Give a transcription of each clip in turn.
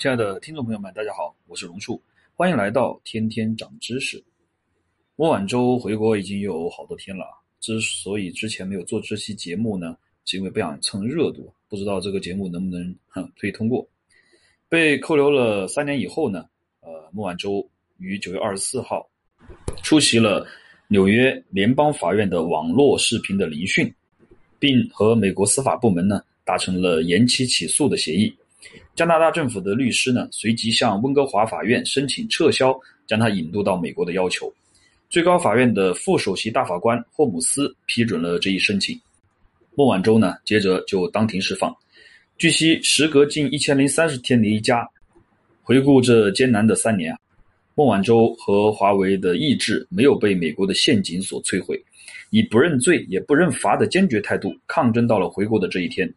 亲爱的听众朋友们，大家好，我是龙树，欢迎来到天天长知识。莫晚舟回国已经有好多天了，之所以之前没有做这期节目呢，是因为不想蹭热度，不知道这个节目能不能哼推通过。被扣留了三年以后呢，呃，莫晚舟于九月二十四号出席了纽约联邦法院的网络视频的聆讯，并和美国司法部门呢达成了延期起诉的协议。加拿大政府的律师呢，随即向温哥华法院申请撤销将他引渡到美国的要求。最高法院的副首席大法官霍姆斯批准了这一申请。孟晚舟呢，接着就当庭释放。据悉，时隔近一千零三十天离家，回顾这艰难的三年啊，孟晚舟和华为的意志没有被美国的陷阱所摧毁，以不认罪也不认罚的坚决态度抗争到了回国的这一天。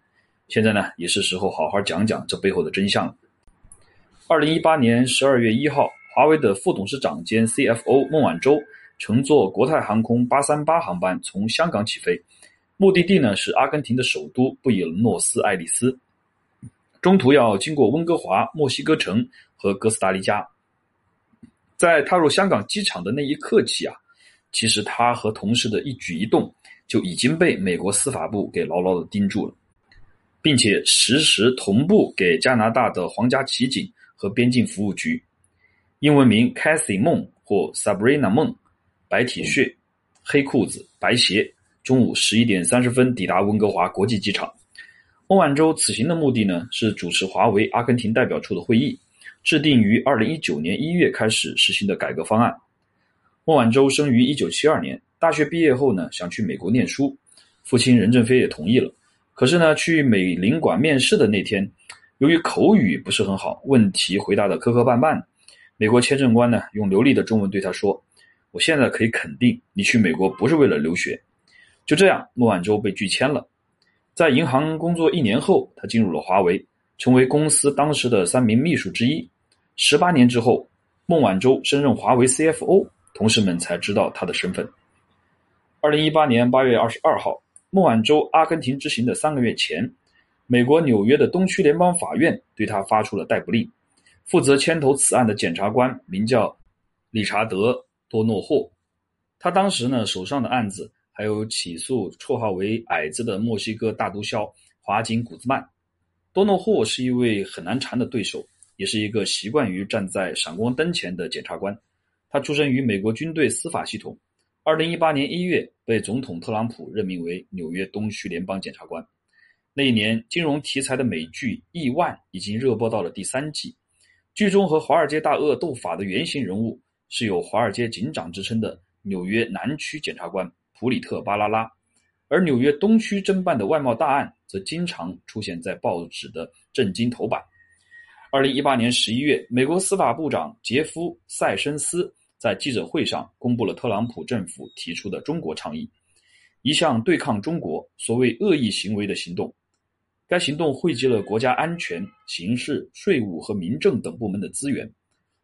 现在呢，也是时候好好讲讲这背后的真相了。二零一八年十二月一号，华为的副董事长兼 CFO 孟晚舟乘坐国泰航空八三八航班从香港起飞，目的地呢是阿根廷的首都布宜诺斯艾利斯，中途要经过温哥华、墨西哥城和哥斯达黎加。在踏入香港机场的那一刻起啊，其实他和同事的一举一动就已经被美国司法部给牢牢的盯住了。并且实时同步给加拿大的皇家骑警和边境服务局，英文名 Cathy 梦或 Sabrina 梦，白 T 恤、黑裤子、白鞋，中午十一点三十分抵达温哥华国际机场。孟晚舟此行的目的呢，是主持华为阿根廷代表处的会议，制定于二零一九年一月开始实行的改革方案。孟晚舟生于一九七二年，大学毕业后呢，想去美国念书，父亲任正非也同意了。可是呢，去美领馆面试的那天，由于口语不是很好，问题回答的磕磕绊绊，美国签证官呢用流利的中文对他说：“我现在可以肯定，你去美国不是为了留学。”就这样，孟晚舟被拒签了。在银行工作一年后，他进入了华为，成为公司当时的三名秘书之一。十八年之后，孟晚舟升任华为 CFO，同事们才知道他的身份。二零一八年八月二十二号。孟晚舟阿根廷之行的三个月前，美国纽约的东区联邦法院对他发出了逮捕令。负责牵头此案的检察官名叫理查德·多诺霍，他当时呢手上的案子还有起诉绰号为“矮子”的墨西哥大毒枭华金·古兹曼。多诺霍是一位很难缠的对手，也是一个习惯于站在闪光灯前的检察官。他出身于美国军队司法系统。二零一八年一月，被总统特朗普任命为纽约东区联邦检察官。那一年，金融题材的美剧《亿万》已经热播到了第三季。剧中和华尔街大鳄斗法的原型人物是有“华尔街警长”之称的纽约南区检察官普里特·巴拉拉，而纽约东区侦办的外贸大案则经常出现在报纸的震惊头版。二零一八年十一月，美国司法部长杰夫·塞申斯。在记者会上公布了特朗普政府提出的中国倡议，一项对抗中国所谓恶意行为的行动。该行动汇集了国家安全、刑事、税务和民政等部门的资源，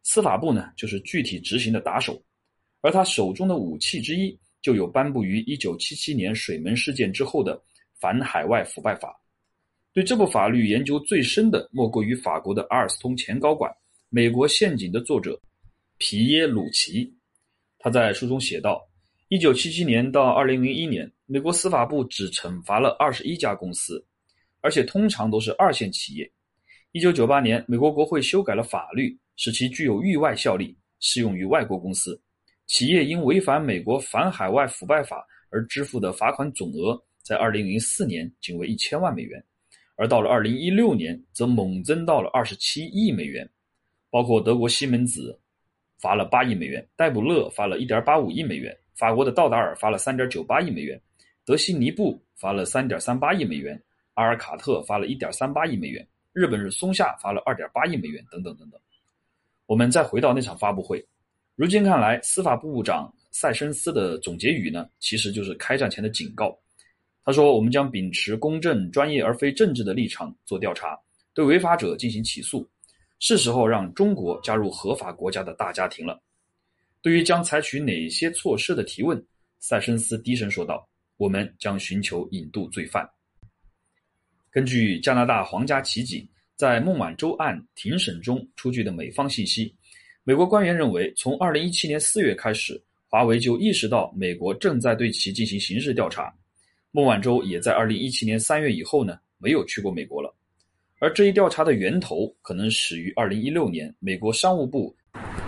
司法部呢就是具体执行的打手。而他手中的武器之一，就有颁布于1977年水门事件之后的反海外腐败法。对这部法律研究最深的，莫过于法国的阿尔斯通前高管、美国陷阱的作者。皮耶鲁奇，他在书中写道：，一九七七年到二零零一年，美国司法部只惩罚了二十一家公司，而且通常都是二线企业。一九九八年，美国国会修改了法律，使其具有域外效力，适用于外国公司。企业因违反美国反海外腐败法而支付的罚款总额，在二零零四年仅为一千万美元，而到了二零一六年，则猛增到了二十七亿美元，包括德国西门子。罚了八亿美元，戴普勒罚了一点八五亿美元，法国的道达尔罚了三点九八亿美元，德西尼布罚了三点三八亿美元，阿尔卡特罚了一点三八亿美元，日本是松下罚了二点八亿美元，等等等等。我们再回到那场发布会，如今看来，司法部长塞申斯的总结语呢，其实就是开战前的警告。他说：“我们将秉持公正、专业而非政治的立场做调查，对违法者进行起诉。”是时候让中国加入合法国家的大家庭了。对于将采取哪些措施的提问，塞申斯低声说道：“我们将寻求引渡罪犯。”根据加拿大皇家骑警在孟晚舟案庭审中出具的美方信息，美国官员认为，从2017年4月开始，华为就意识到美国正在对其进行刑事调查。孟晚舟也在2017年3月以后呢，没有去过美国了。而这一调查的源头可能始于2016年，美国商务部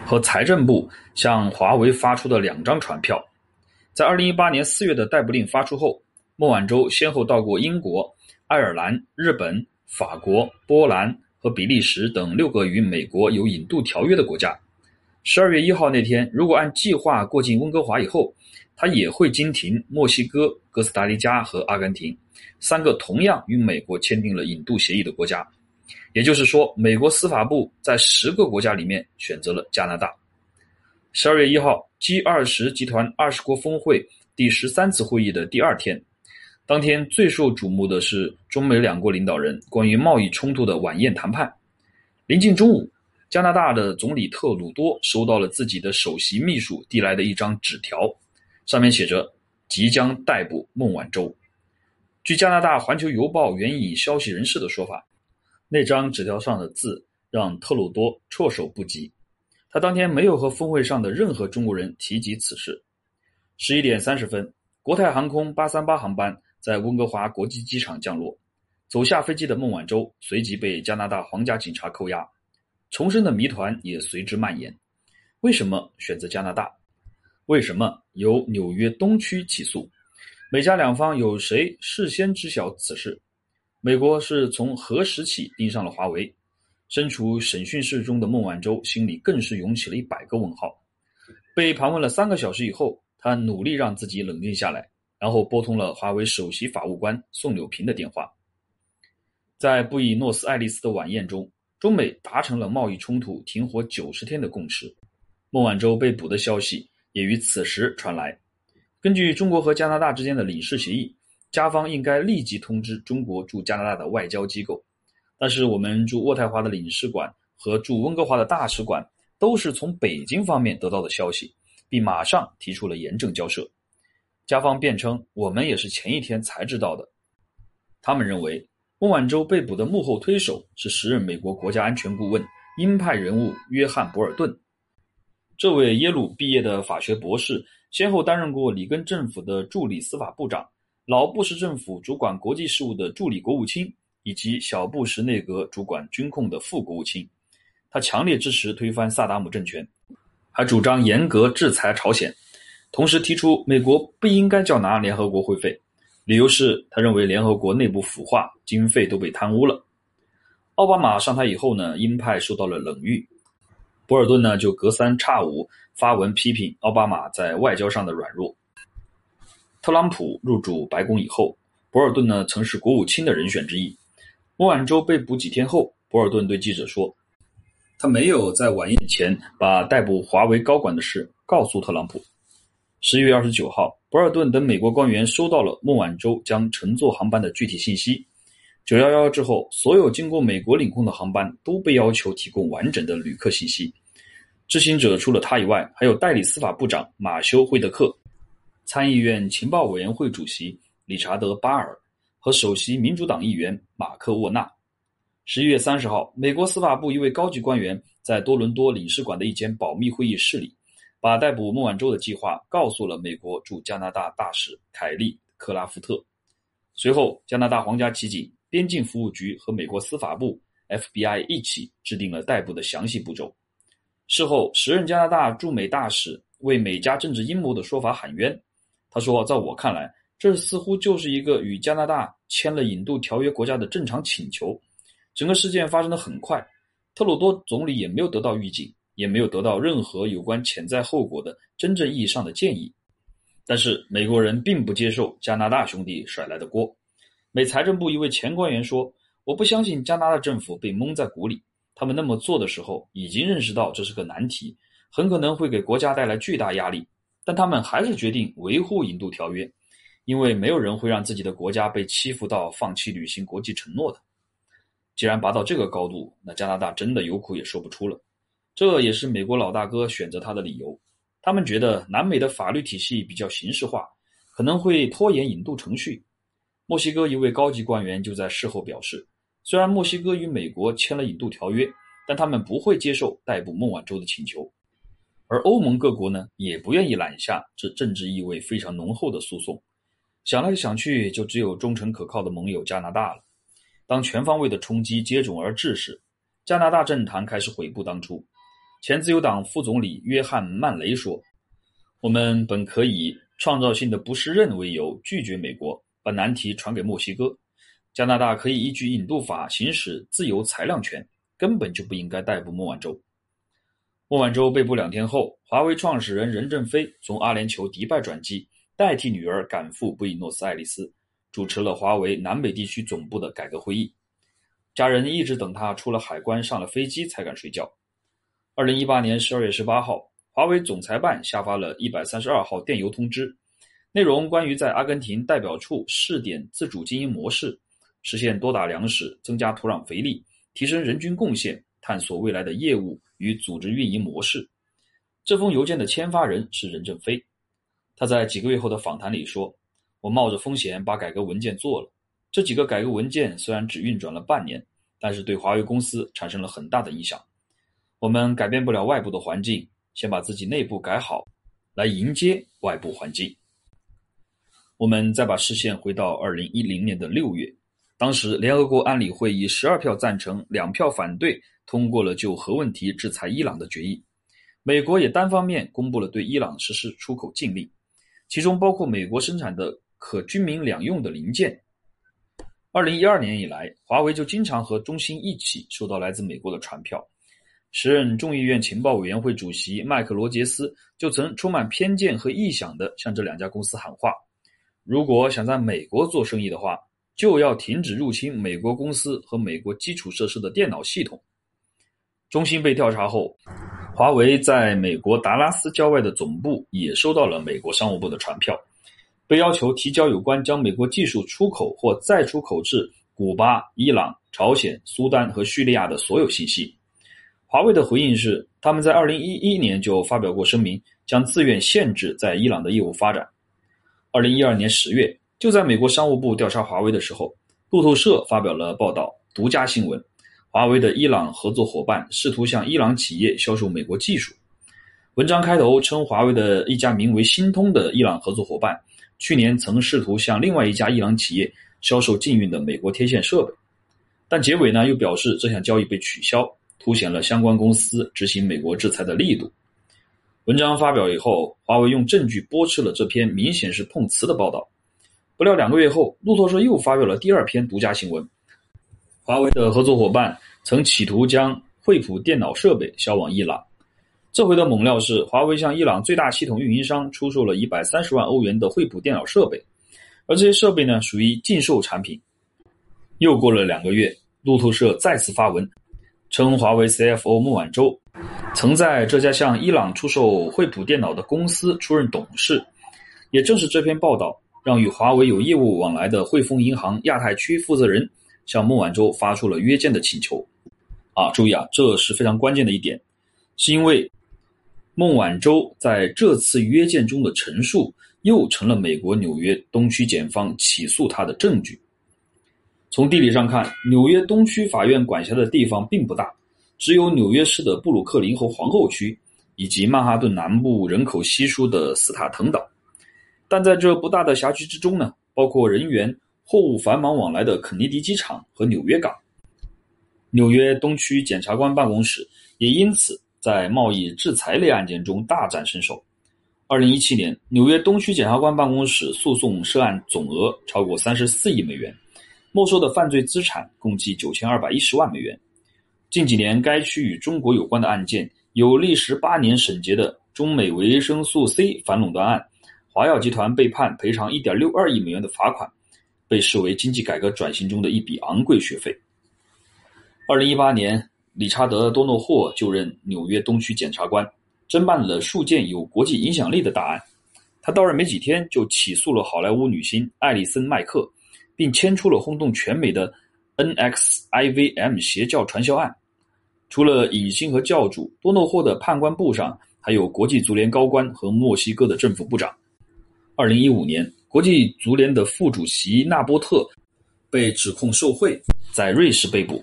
和财政部向华为发出的两张传票。在2018年4月的逮捕令发出后，孟晚舟先后到过英国、爱尔兰、日本、法国、波兰和比利时等六个与美国有引渡条约的国家。12月1号那天，如果按计划过境温哥华以后，他也会经停墨西哥、哥斯达黎加和阿根廷。三个同样与美国签订了引渡协议的国家，也就是说，美国司法部在十个国家里面选择了加拿大。十二月一号，G 二十集团二十国峰会第十三次会议的第二天，当天最受瞩目的是中美两国领导人关于贸易冲突的晚宴谈判。临近中午，加拿大的总理特鲁多收到了自己的首席秘书递来的一张纸条，上面写着“即将逮捕孟晚舟”。据加拿大《环球邮报》援引消息人士的说法，那张纸条上的字让特鲁多措手不及。他当天没有和峰会上的任何中国人提及此事。十一点三十分，国泰航空八三八航班在温哥华国际机场降落，走下飞机的孟晚舟随即被加拿大皇家警察扣押，重生的谜团也随之蔓延。为什么选择加拿大？为什么由纽约东区起诉？美加两方有谁事先知晓此事？美国是从何时起盯上了华为？身处审讯室中的孟晚舟心里更是涌起了一百个问号。被盘问了三个小时以后，他努力让自己冷静下来，然后拨通了华为首席法务官宋柳平的电话。在布宜诺斯艾利斯的晚宴中，中美达成了贸易冲突停火九十天的共识。孟晚舟被捕的消息也于此时传来。根据中国和加拿大之间的领事协议，加方应该立即通知中国驻加拿大的外交机构。但是，我们驻渥太华的领事馆和驻温哥华的大使馆都是从北京方面得到的消息，并马上提出了严正交涉。加方辩称，我们也是前一天才知道的。他们认为，孟晚舟被捕的幕后推手是时任美国国家安全顾问、鹰派人物约翰·博尔顿。这位耶鲁毕业的法学博士。先后担任过里根政府的助理司法部长、老布什政府主管国际事务的助理国务卿，以及小布什内阁主管军控的副国务卿。他强烈支持推翻萨达姆政权，还主张严格制裁朝鲜，同时提出美国不应该缴纳联合国会费，理由是他认为联合国内部腐化，经费都被贪污了。奥巴马上台以后呢，鹰派受到了冷遇，博尔顿呢就隔三差五。发文批评奥巴马在外交上的软弱。特朗普入主白宫以后，博尔顿呢曾是国务卿的人选之一。孟晚舟被捕几天后，博尔顿对记者说：“他没有在晚宴前把逮捕华为高管的事告诉特朗普。”十一月二十九号，博尔顿等美国官员收到了孟晚舟将乘坐航班的具体信息。九幺幺之后，所有经过美国领空的航班都被要求提供完整的旅客信息。知情者除了他以外，还有代理司法部长马修·惠德克、参议院情报委员会主席理查德·巴尔和首席民主党议员马克·沃纳。十一月三十号，美国司法部一位高级官员在多伦多领事馆的一间保密会议室里，把逮捕孟晚舟的计划告诉了美国驻加拿大大使凯利·克拉夫特。随后，加拿大皇家骑警、边境服务局和美国司法部 （FBI） 一起制定了逮捕的详细步骤。事后，时任加拿大驻美大使为美加政治阴谋的说法喊冤。他说：“在我看来，这似乎就是一个与加拿大签了引渡条约国家的正常请求。整个事件发生的很快，特鲁多总理也没有得到预警，也没有得到任何有关潜在后果的真正意义上的建议。但是，美国人并不接受加拿大兄弟甩来的锅。美财政部一位前官员说：‘我不相信加拿大政府被蒙在鼓里。’”他们那么做的时候，已经认识到这是个难题，很可能会给国家带来巨大压力，但他们还是决定维护引渡条约，因为没有人会让自己的国家被欺负到放弃履行国际承诺的。既然拔到这个高度，那加拿大真的有苦也说不出了。这也是美国老大哥选择他的理由。他们觉得南美的法律体系比较形式化，可能会拖延引渡程序。墨西哥一位高级官员就在事后表示。虽然墨西哥与美国签了引渡条约，但他们不会接受逮捕孟晚舟的请求。而欧盟各国呢，也不愿意揽下这政治意味非常浓厚的诉讼。想来想去，就只有忠诚可靠的盟友加拿大了。当全方位的冲击接踵而至时，加拿大政坛开始悔不当初。前自由党副总理约翰·曼雷说：“我们本可以创造性的不适任为由拒绝美国把难题传给墨西哥。加拿大可以依据引渡法行使自由裁量权，根本就不应该逮捕孟晚舟。”孟晚舟被捕两天后，华为创始人任正非从阿联酋迪拜转机，代替女儿赶赴布宜诺斯艾利斯，主持了华为南北地区总部的改革会议。家人一直等他出了海关、上了飞机才敢睡觉。二零一八年十二月十八号，华为总裁办下发了一百三十二号电邮通知，内容关于在阿根廷代表处试点自主经营模式，实现多打粮食、增加土壤肥力、提升人均贡献。探索未来的业务与组织运营模式。这封邮件的签发人是任正非。他在几个月后的访谈里说：“我冒着风险把改革文件做了。这几个改革文件虽然只运转了半年，但是对华为公司产生了很大的影响。我们改变不了外部的环境，先把自己内部改好，来迎接外部环境。”我们再把视线回到二零一零年的六月，当时联合国安理会以十二票赞成、两票反对。通过了就核问题制裁伊朗的决议，美国也单方面公布了对伊朗实施出口禁令，其中包括美国生产的可军民两用的零件。二零一二年以来，华为就经常和中兴一起收到来自美国的传票。时任众议院情报委员会主席麦克罗杰斯就曾充满偏见和臆想地向这两家公司喊话：如果想在美国做生意的话，就要停止入侵美国公司和美国基础设施的电脑系统。中兴被调查后，华为在美国达拉斯郊外的总部也收到了美国商务部的传票，被要求提交有关将美国技术出口或再出口至古巴、伊朗、朝鲜、苏丹和叙利亚的所有信息。华为的回应是，他们在2011年就发表过声明，将自愿限制在伊朗的业务发展。2012年10月，就在美国商务部调查华为的时候，路透社发表了报道，独家新闻。华为的伊朗合作伙伴试图向伊朗企业销售美国技术。文章开头称，华为的一家名为新通的伊朗合作伙伴，去年曾试图向另外一家伊朗企业销售禁运的美国天线设备。但结尾呢，又表示这项交易被取消，凸显了相关公司执行美国制裁的力度。文章发表以后，华为用证据驳斥了这篇明显是碰瓷的报道。不料两个月后，路透社又发表了第二篇独家新闻。华为的合作伙伴曾企图将惠普电脑设备销往伊朗，这回的猛料是，华为向伊朗最大系统运营商出售了一百三十万欧元的惠普电脑设备，而这些设备呢属于禁售产品。又过了两个月，路透社再次发文，称华为 CFO 孟晚舟曾在这家向伊朗出售惠普电脑的公司出任董事。也正是这篇报道，让与华为有业务往来的汇丰银行亚太区负责人。向孟晚舟发出了约见的请求，啊，注意啊，这是非常关键的一点，是因为孟晚舟在这次约见中的陈述，又成了美国纽约东区检方起诉他的证据。从地理上看，纽约东区法院管辖的地方并不大，只有纽约市的布鲁克林和皇后区，以及曼哈顿南部人口稀疏的斯塔滕岛。但在这不大的辖区之中呢，包括人员。货物繁忙往来的肯尼迪机场和纽约港，纽约东区检察官办公室也因此在贸易制裁类案件中大展身手。二零一七年，纽约东区检察官办公室诉讼涉案总额超过三十四亿美元，没收的犯罪资产共计九千二百一十万美元。近几年，该区与中国有关的案件有历时八年审结的中美维生素 C 反垄断案，华药集团被判赔偿一点六二亿美元的罚款。被视为经济改革转型中的一笔昂贵学费。二零一八年，理查德·多诺霍就任纽约东区检察官，侦办了数件有国际影响力的大案。他到任没几天，就起诉了好莱坞女星艾丽森·麦克，并牵出了轰动全美的 NXIVM 邪教传销案。除了影星和教主，多诺霍的判官部上还有国际足联高官和墨西哥的政府部长。二零一五年。国际足联的副主席纳波特被指控受贿，在瑞士被捕。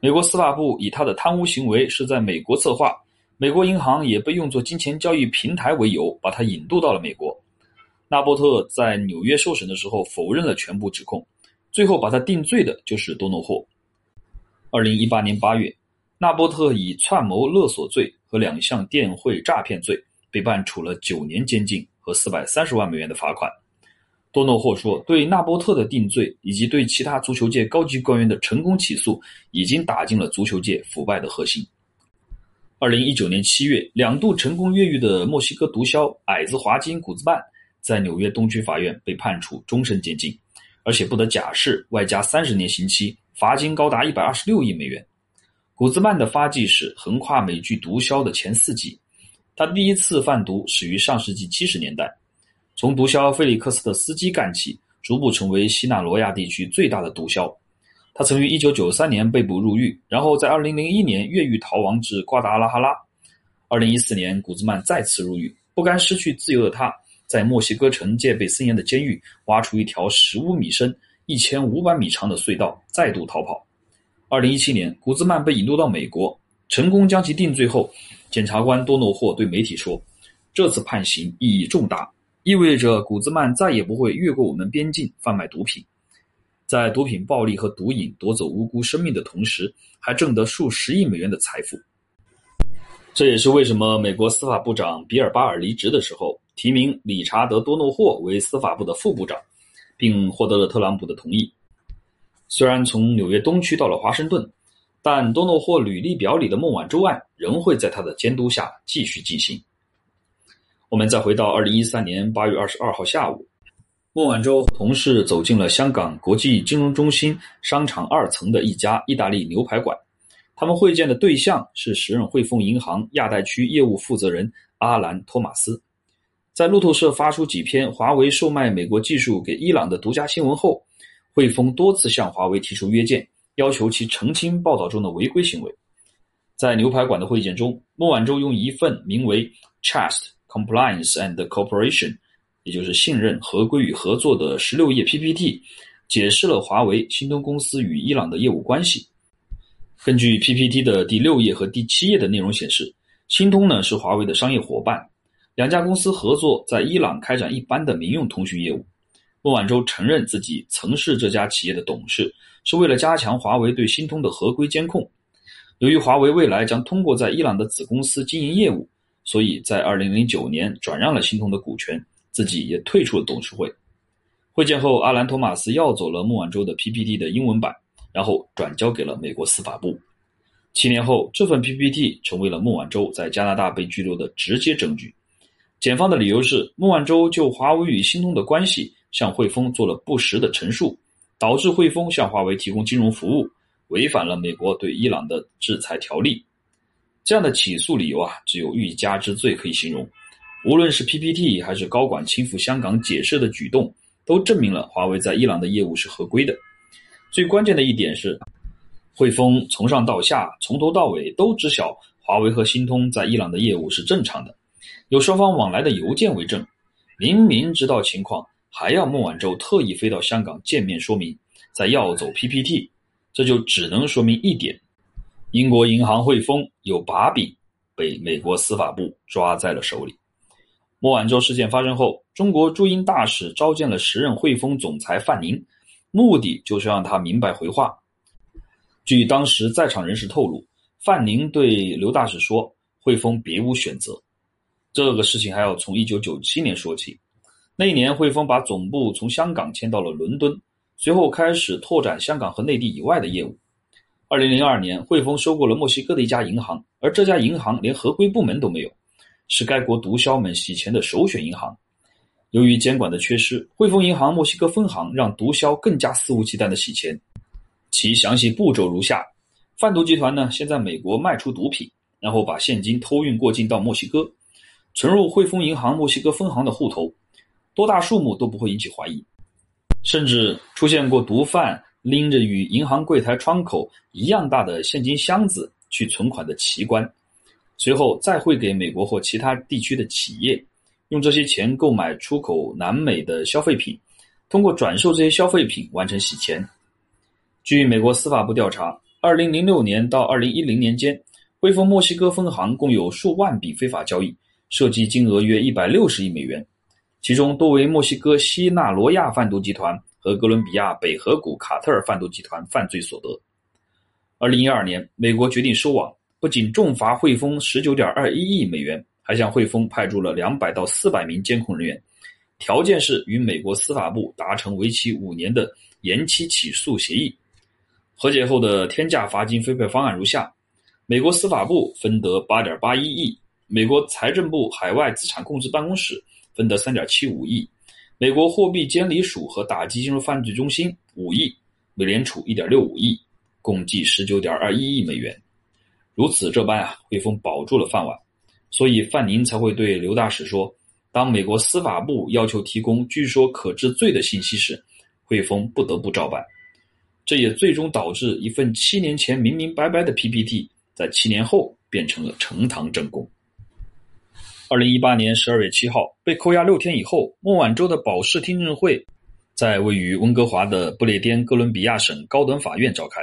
美国司法部以他的贪污行为是在美国策划，美国银行也被用作金钱交易平台为由，把他引渡到了美国。纳波特在纽约受审的时候否认了全部指控，最后把他定罪的就是多诺霍。二零一八年八月，纳波特以串谋勒索罪和两项电汇诈骗罪被判处了九年监禁和四百三十万美元的罚款。多诺霍说：“对纳波特的定罪以及对其他足球界高级官员的成功起诉，已经打进了足球界腐败的核心。”二零一九年七月，两度成功越狱的墨西哥毒枭矮子华金·古兹曼在纽约东区法院被判处终身监禁，而且不得假释，外加三十年刑期，罚金高达一百二十六亿美元。古兹曼的发迹史横跨美剧毒枭的前四季，他第一次贩毒始于上世纪七十年代。从毒枭菲利克斯的司机干起，逐步成为西纳罗亚地区最大的毒枭。他曾于1993年被捕入狱，然后在2001年越狱逃亡至瓜达拉哈拉。2014年，古兹曼再次入狱，不甘失去自由的他，在墨西哥城戒备森严的监狱挖出一条15米深、1500米长的隧道，再度逃跑。2017年，古兹曼被引渡到美国，成功将其定罪后，检察官多诺霍对媒体说：“这次判刑意义重大。”意味着古兹曼再也不会越过我们边境贩卖毒品，在毒品暴力和毒瘾夺走无辜生命的同时，还挣得数十亿美元的财富。这也是为什么美国司法部长比尔巴尔离职的时候，提名理查德多诺霍为司法部的副部长，并获得了特朗普的同意。虽然从纽约东区到了华盛顿，但多诺霍履历表里的孟晚舟案仍会在他的监督下继续进行。我们再回到二零一三年八月二十二号下午，孟晚舟同事走进了香港国际金融中心商场二层的一家意大利牛排馆。他们会见的对象是时任汇丰银行亚太区业务负责人阿兰·托马斯。在路透社发出几篇华为售卖美国技术给伊朗的独家新闻后，汇丰多次向华为提出约见，要求其澄清报道中的违规行为。在牛排馆的会见中，孟晚舟用一份名为 “Trust”。Compliance and Cooperation，也就是信任、合规与合作的十六页 PPT，解释了华为、新通公司与伊朗的业务关系。根据 PPT 的第六页和第七页的内容显示，新通呢是华为的商业伙伴，两家公司合作在伊朗开展一般的民用通讯业务。孟晚舟承认自己曾是这家企业的董事，是为了加强华为对新通的合规监控。由于华为未来将通过在伊朗的子公司经营业务。所以在二零零九年转让了新通的股权，自己也退出了董事会。会见后，阿兰·托马斯要走了孟晚舟的 PPT 的英文版，然后转交给了美国司法部。七年后，这份 PPT 成为了孟晚舟在加拿大被拘留的直接证据。检方的理由是，孟晚舟就华为与新通的关系向汇丰做了不实的陈述，导致汇丰向华为提供金融服务，违反了美国对伊朗的制裁条例。这样的起诉理由啊，只有欲加之罪可以形容。无论是 PPT 还是高管亲赴香港解释的举动，都证明了华为在伊朗的业务是合规的。最关键的一点是，汇丰从上到下、从头到尾都知晓华为和新通在伊朗的业务是正常的，有双方往来的邮件为证。明明知道情况，还要孟晚舟特意飞到香港见面说明，再要走 PPT，这就只能说明一点。英国银行汇丰有把柄，被美国司法部抓在了手里。莫晚舟事件发生后，中国驻英大使召见了时任汇丰总裁范宁，目的就是让他明白回话。据当时在场人士透露，范宁对刘大使说：“汇丰别无选择。”这个事情还要从1997年说起。那一年，汇丰把总部从香港迁到了伦敦，随后开始拓展香港和内地以外的业务。二零零二年，汇丰收购了墨西哥的一家银行，而这家银行连合规部门都没有，是该国毒枭们洗钱的首选银行。由于监管的缺失，汇丰银行墨西哥分行让毒枭更加肆无忌惮的洗钱。其详细步骤如下：贩毒集团呢，先在美国卖出毒品，然后把现金偷运过境到墨西哥，存入汇丰银行墨西哥分行的户头，多大数目都不会引起怀疑，甚至出现过毒贩。拎着与银行柜台窗口一样大的现金箱子去存款的奇观，随后再汇给美国或其他地区的企业，用这些钱购买出口南美的消费品，通过转售这些消费品完成洗钱。据美国司法部调查，二零零六年到二零一零年间，汇丰墨西哥分行共有数万笔非法交易，涉及金额约一百六十亿美元，其中多为墨西哥西纳罗亚贩毒集团和哥伦比亚北河谷卡特尔贩毒集团犯罪所得。二零一二年，美国决定收网，不仅重罚汇丰十九点二一亿美元，还向汇丰派驻了两百到四百名监控人员，条件是与美国司法部达成为期五年的延期起诉协议。和解后的天价罚金分配方案如下：美国司法部分得八点八一亿，美国财政部海外资产控制办公室分得三点七五亿，美国货币监理署和打击金融犯罪中心五亿，美联储一点六五亿，共计十九点二一亿美元。如此这般啊，汇丰保住了饭碗，所以范宁才会对刘大使说：当美国司法部要求提供据说可治罪的信息时，汇丰不得不照办。这也最终导致一份七年前明明白白的 PPT，在七年后变成了呈堂证供。二零一八年十二月七号，被扣押六天以后，孟晚舟的保释听证会在位于温哥华的不列颠哥伦比亚省高等法院召开。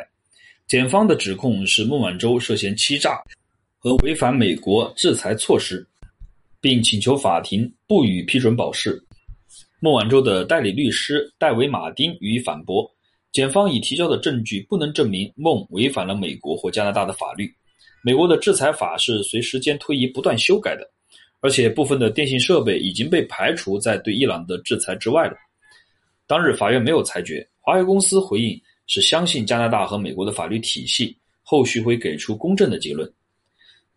检方的指控是孟晚舟涉嫌欺诈和违反美国制裁措施，并请求法庭不予批准保释。孟晚舟的代理律师戴维·马丁予以反驳。检方已提交的证据不能证明孟违反了美国或加拿大的法律。美国的制裁法是随时间推移不断修改的，而且部分的电信设备已经被排除在对伊朗的制裁之外了。当日法院没有裁决，华为公司回应是相信加拿大和美国的法律体系，后续会给出公正的结论。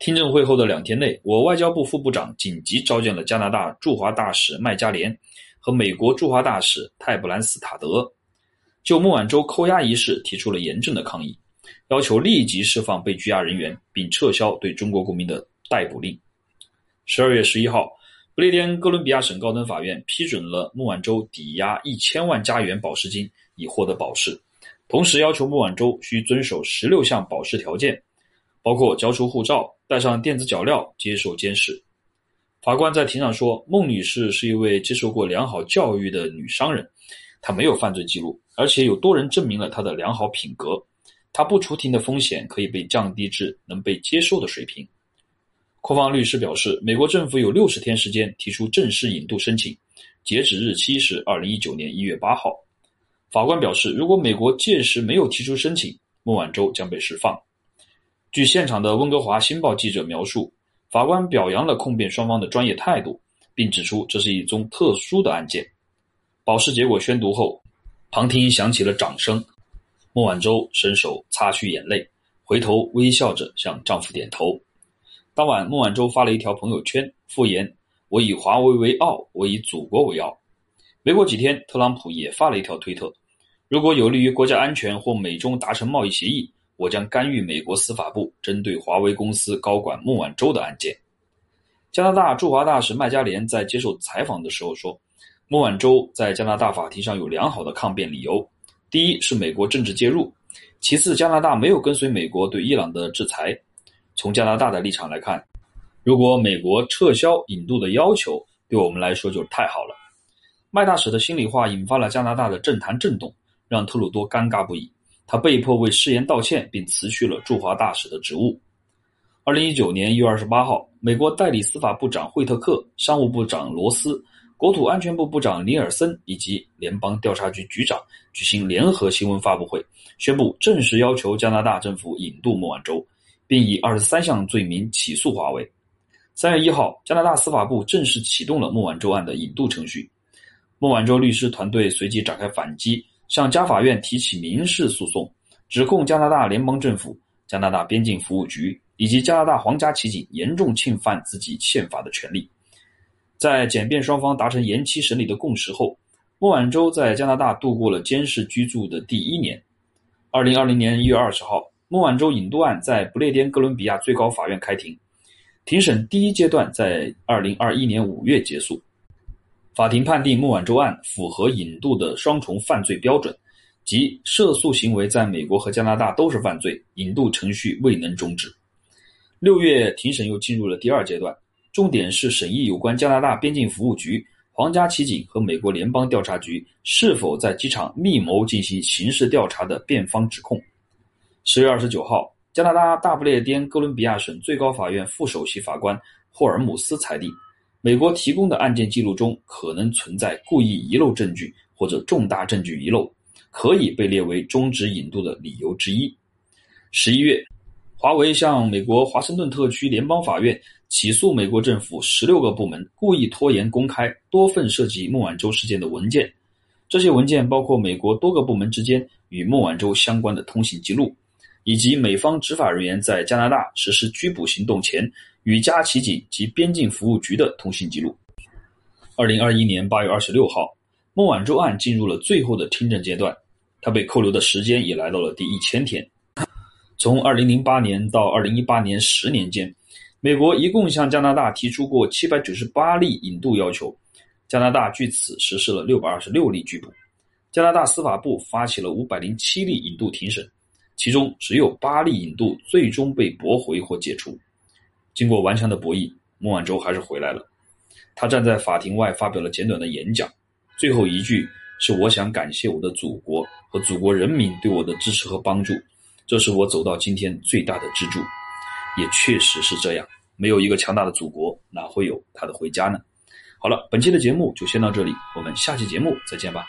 听证会后的两天内，我外交部副部长紧急召见了加拿大驻华大使麦加连和美国驻华大使泰布兰斯塔德。就孟晚舟扣押一事提出了严正的抗议，要求立即释放被拘押人员，并撤销对中国公民的逮捕令。十二月十一号，不列颠哥伦比亚省高等法院批准了孟晚舟抵押一千万加元保释金以获得保释，同时要求孟晚舟需遵守十六项保释条件，包括交出护照、戴上电子脚镣、接受监视。法官在庭上说，孟女士是一位接受过良好教育的女商人。她没有犯罪记录，而且有多人证明了她的良好品格。他不出庭的风险可以被降低至能被接受的水平。控方律师表示，美国政府有六十天时间提出正式引渡申请，截止日期是二零一九年一月八号。法官表示，如果美国届时没有提出申请，孟晚舟将被释放。据现场的温哥华新报记者描述，法官表扬了控辩双方的专业态度，并指出这是一宗特殊的案件。保释结果宣读后，旁听响起了掌声。孟晚舟伸手擦去眼泪，回头微笑着向丈夫点头。当晚，孟晚舟发了一条朋友圈，附言：“我以华为为傲，我以祖国为傲。”没过几天，特朗普也发了一条推特：“如果有利于国家安全或美中达成贸易协议，我将干预美国司法部针对华为公司高管孟晚舟的案件。”加拿大驻华大使麦加连在接受采访的时候说。孟晚舟在加拿大法庭上有良好的抗辩理由：第一是美国政治介入，其次加拿大没有跟随美国对伊朗的制裁。从加拿大的立场来看，如果美国撤销引渡的要求，对我们来说就太好了。麦大使的心里话引发了加拿大的政坛震动，让特鲁多尴尬不已。他被迫为誓言道歉，并辞去了驻华大使的职务。二零一九年一月二十八号，美国代理司法部长惠特克、商务部长罗斯。国土安全部部长尼尔森以及联邦调查局局长举行联合新闻发布会，宣布正式要求加拿大政府引渡孟晚舟，并以二十三项罪名起诉华为。三月一号，加拿大司法部正式启动了孟晚舟案的引渡程序。孟晚舟律师团队随即展开反击，向加法院提起民事诉讼，指控加拿大联邦政府、加拿大边境服务局以及加拿大皇家骑警严重侵犯自己宪法的权利。在检辩双方达成延期审理的共识后，孟晚舟在加拿大度过了监视居住的第一年。二零二零年一月二十号，孟晚舟引渡案在不列颠哥伦比亚最高法院开庭，庭审第一阶段在二零二一年五月结束。法庭判定孟晚舟案符合引渡的双重犯罪标准，即涉诉行为在美国和加拿大都是犯罪，引渡程序未能终止。六月，庭审又进入了第二阶段。重点是审议有关加拿大边境服务局皇家骑警和美国联邦调查局是否在机场密谋进行刑事调查的辩方指控。十月二十九号，加拿大大不列颠哥伦比亚省最高法院副首席法官霍尔姆斯裁定，美国提供的案件记录中可能存在故意遗漏证据或者重大证据遗漏，可以被列为终止引渡的理由之一。十一月，华为向美国华盛顿特区联邦法院。起诉美国政府十六个部门故意拖延公开多份涉及孟晚舟事件的文件，这些文件包括美国多个部门之间与孟晚舟相关的通信记录，以及美方执法人员在加拿大实施拘捕行动前与加骑警及边境服务局的通信记录。二零二一年八月二十六号，孟晚舟案进入了最后的听证阶段，他被扣留的时间也来到了第一千天。从二零零八年到二零一八年十年间。美国一共向加拿大提出过七百九十八例引渡要求，加拿大据此实施了六百二十六例拘捕。加拿大司法部发起了五百零七例引渡庭审，其中只有八例引渡最终被驳回或解除。经过顽强的博弈，孟晚舟还是回来了。他站在法庭外发表了简短的演讲，最后一句是：“我想感谢我的祖国和祖国人民对我的支持和帮助，这是我走到今天最大的支柱。”也确实是这样。没有一个强大的祖国，哪会有他的回家呢？好了，本期的节目就先到这里，我们下期节目再见吧。